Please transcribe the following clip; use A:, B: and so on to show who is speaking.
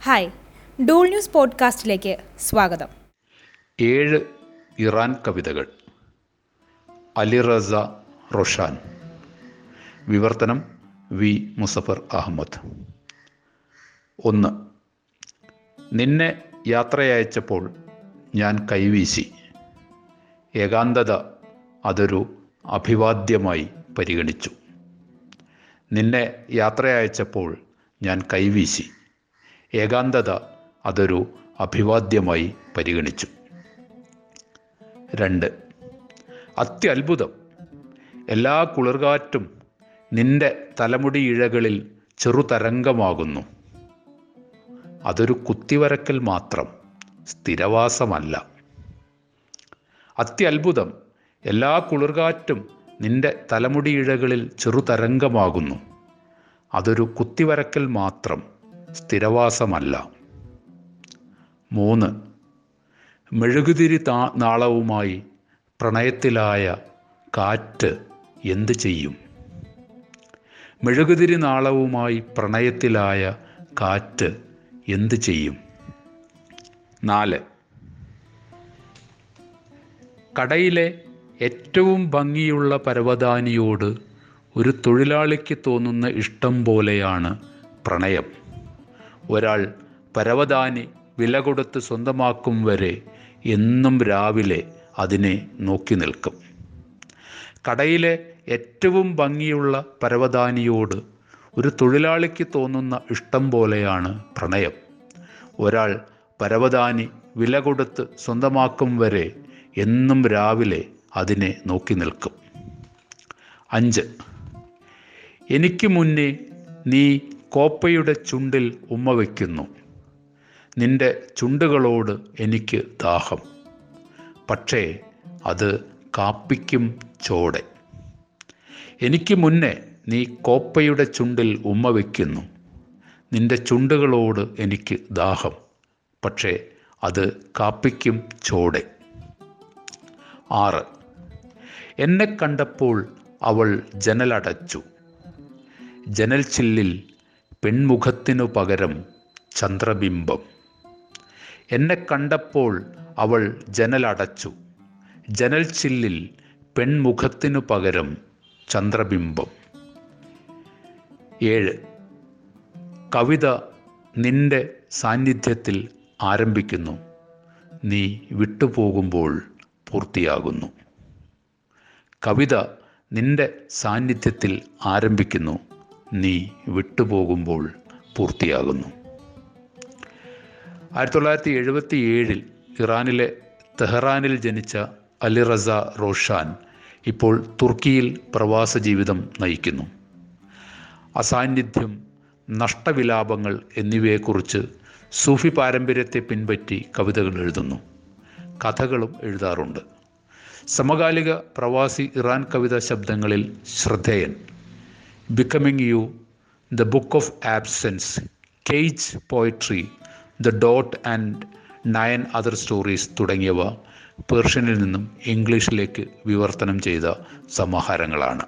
A: Hi Dool news പോഡ്കാസ്റ്റിലേക്ക് സ്വാഗതം.
B: ഏഴ് Iran കവിതകൾ. അലിറസ റൊഷാൻ. വിവർത്തനം വി മുസഫർ അഹമ്മദ്. ഒന്ന് നിന്നെ യാത്രയയച്ചപ്പോൾ ഞാൻ കൈവീശി. ഏകാന്തത അതൊരു അഭിവാദ്യമായി പരിഗണിച്ചു. നിന്നെ യാത്രയയച്ചപ്പോൾ ഞാൻ കൈവീശി. ഏകാന്തത അതൊരു അഭിവാദ്യമായി പരിഗണിച്ചു. രണ്ട് അത്യത്ഭുതം. എല്ലാ കുളിർകാറ്റും നിന്റെ തലമുടി ഇഴകളിൽ ചെറുതരംഗമാകുന്നു. അതൊരു കുത്തിവരക്കൽ മാത്രം സ്ഥിരവാസമല്ല. അത്യത്ഭുതം എല്ലാ കുളിർകാറ്റും നിന്റെ തലമുടിയിഴകളിൽ ചെറുതരംഗമാകുന്നു. അതൊരു കുത്തിവരക്കൽ മാത്രം സ്ഥിരവാസമല്ല. മൂന്ന് മെഴുകുതിരി താ നാളവുമായി പ്രണയത്തിലായ കാറ്റ് എന്ത് ചെയ്യും? മെഴുകുതിരി നാളവുമായി പ്രണയത്തിലായ കാറ്റ് എന്ത് ചെയ്യും? നാല് കടയിലെ ഏറ്റവും ഭംഗിയുള്ള പരവതാനിയോട് ഒരു തൊഴിലാളിക്ക് തോന്നുന്ന ഇഷ്ടം പോലെയാണ് പ്രണയം. ഒരാൾ പരവതാനി വില കൊടുത്ത് സ്വന്തമാക്കും വരെ എന്നും രാവിലെ അതിനെ നോക്കി നിൽക്കും. കടയിലെ ഏറ്റവും ഭംഗിയുള്ള പരവതാനിയോട് ഒരു തൊഴിലാളിക്ക് തോന്നുന്ന ഇഷ്ടം പോലെയാണ് പ്രണയം. ഒരാൾ പരവതാനി വില കൊടുത്ത് സ്വന്തമാക്കും വരെ എന്നും രാവിലെ അതിനെ നോക്കി നിൽക്കും. അഞ്ച്. എനിക്ക് മുന്നേ നീ കോപ്പയുടെ ചുണ്ടിൽ ഉമ്മ വയ്ക്കുന്നു. നിന്റെ ചുണ്ടുകളോട് എനിക്ക് ദാഹം. പക്ഷേ അത് കാപ്പിക്കും ചോടെ. എനിക്ക് മുന്നേ നീ കോപ്പയുടെ ചുണ്ടിൽ ഉമ്മ വയ്ക്കുന്നു. നിന്റെ ചുണ്ടുകളോട് എനിക്ക് ദാഹം. പക്ഷേ അത് കാപ്പിക്കും ചോടെ. ആറ്. എന്നെ കണ്ടപ്പോൾ അവൾ ജനലടച്ചു. ജനൽ ചില്ലിൽ പെൺമുഖത്തിനു പകരം ചന്ദ്രബിംബം. എന്നെ കണ്ടപ്പോൾ അവൾ ജനലടച്ചു. ജനൽ ചില്ലിൽ പെൺമുഖത്തിനു പകരം ചന്ദ്രബിംബം. ഏഴ്. കവിത നിന്റെ സാന്നിധ്യത്തിൽ ആരംഭിക്കുന്നു. നീ വിട്ടുപോകുമ്പോൾ പൂർത്തിയാകുന്നു. കവിത നിന്റെ സാന്നിധ്യത്തിൽ ആരംഭിക്കുന്നു. നീ വിട്ടുപോകുമ്പോൾ പൂർത്തിയാകുന്നു. ആയിരത്തി തൊള്ളായിരത്തി എഴുപത്തി ഏഴിൽ ഇറാനിലെ തെഹ്റാനിൽ ജനിച്ച അലി റസ റോഷാൻ ഇപ്പോൾ തുർക്കിയിൽ പ്രവാസ ജീവിതം നയിക്കുന്നു. അസാന്നിധ്യം നഷ്ടവിലാപങ്ങൾ എന്നിവയെക്കുറിച്ച് സൂഫി പാരമ്പര്യത്തെ പിൻപറ്റി കവിതകൾ എഴുതുന്നു. കഥകളും എഴുതാറുണ്ട്. സമകാലിക പ്രവാസി ഇറാൻ കവിതാ ശബ്ദങ്ങളിൽ ശ്രദ്ധേയൻ. Becoming you the book of absence cage poetry the dot and nine other stories തുടങ്ങിയവ പേർഷ്യനിൽ നിന്നും ഇംഗ്ലീഷിലേക്ക് വിവർത്തനം ചെയ്ത സമാഹാരങ്ങളാണ്.